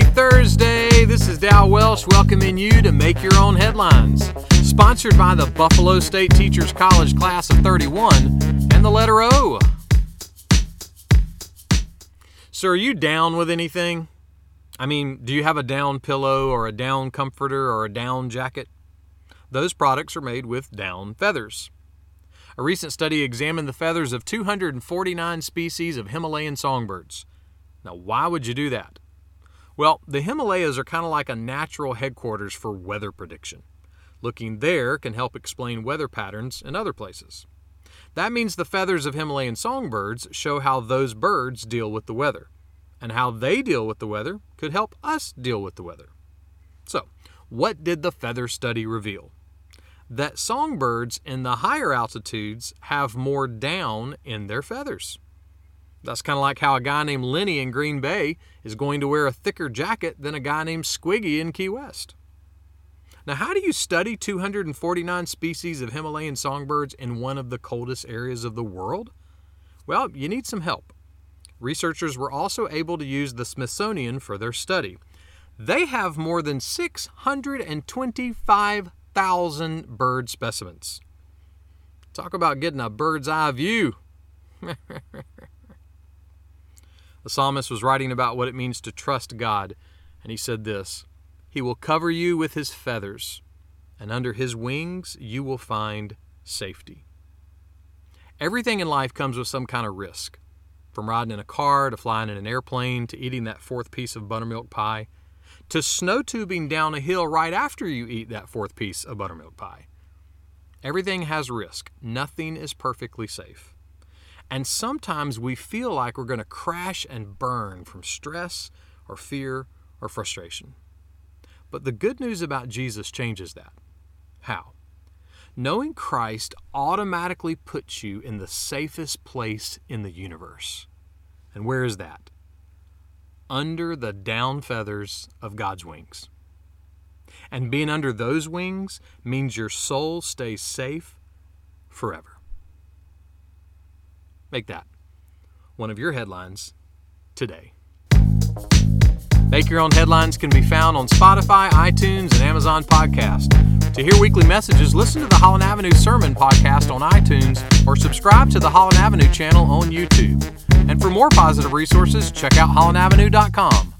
Thursday. This is Dow Welsh welcoming you to Make Your Own Headlines. Sponsored by the Buffalo State Teachers College Class of 31 and the letter O. So, are you down with anything? I mean, do you have a down pillow or a down comforter or a down jacket? Those products are made with down feathers. A recent study examined the feathers of 249 species of Himalayan songbirds. Now, why would you do that? Well, the Himalayas are kind of like a natural headquarters for weather prediction. Looking there can help explain weather patterns in other places. That means the feathers of Himalayan songbirds show how those birds deal with the weather. And how they deal with the weather could help us deal with the weather. So, what did the feather study reveal? That songbirds in the higher altitudes have more down in their feathers. That's kind of like how a guy named Lenny in Green Bay is going to wear a thicker jacket than a guy named Squiggy in Key West. Now, how do you study 249 species of Himalayan songbirds in one of the coldest areas of the world? Well, you need some help. Researchers were also able to use the Smithsonian for their study. They have more than 625,000 bird specimens. Talk about getting a bird's eye view. The psalmist was writing about what it means to trust God, and he said this He will cover you with his feathers, and under his wings you will find safety. Everything in life comes with some kind of risk. From riding in a car to flying in an airplane to eating that fourth piece of buttermilk pie to snow tubing down a hill right after you eat that fourth piece of buttermilk pie. Everything has risk. Nothing is perfectly safe. And sometimes we feel like we're going to crash and burn from stress or fear or frustration. But the good news about Jesus changes that. How? Knowing Christ automatically puts you in the safest place in the universe. And where is that? Under the down feathers of God's wings. And being under those wings means your soul stays safe forever. Make that one of your headlines today. Make Your Own Headlines can be found on Spotify, iTunes, and Amazon Podcast. To hear weekly messages, listen to the Holland Avenue Sermon Podcast on iTunes or subscribe to the Holland Avenue channel on YouTube. And for more positive resources, check out hollandavenue.com.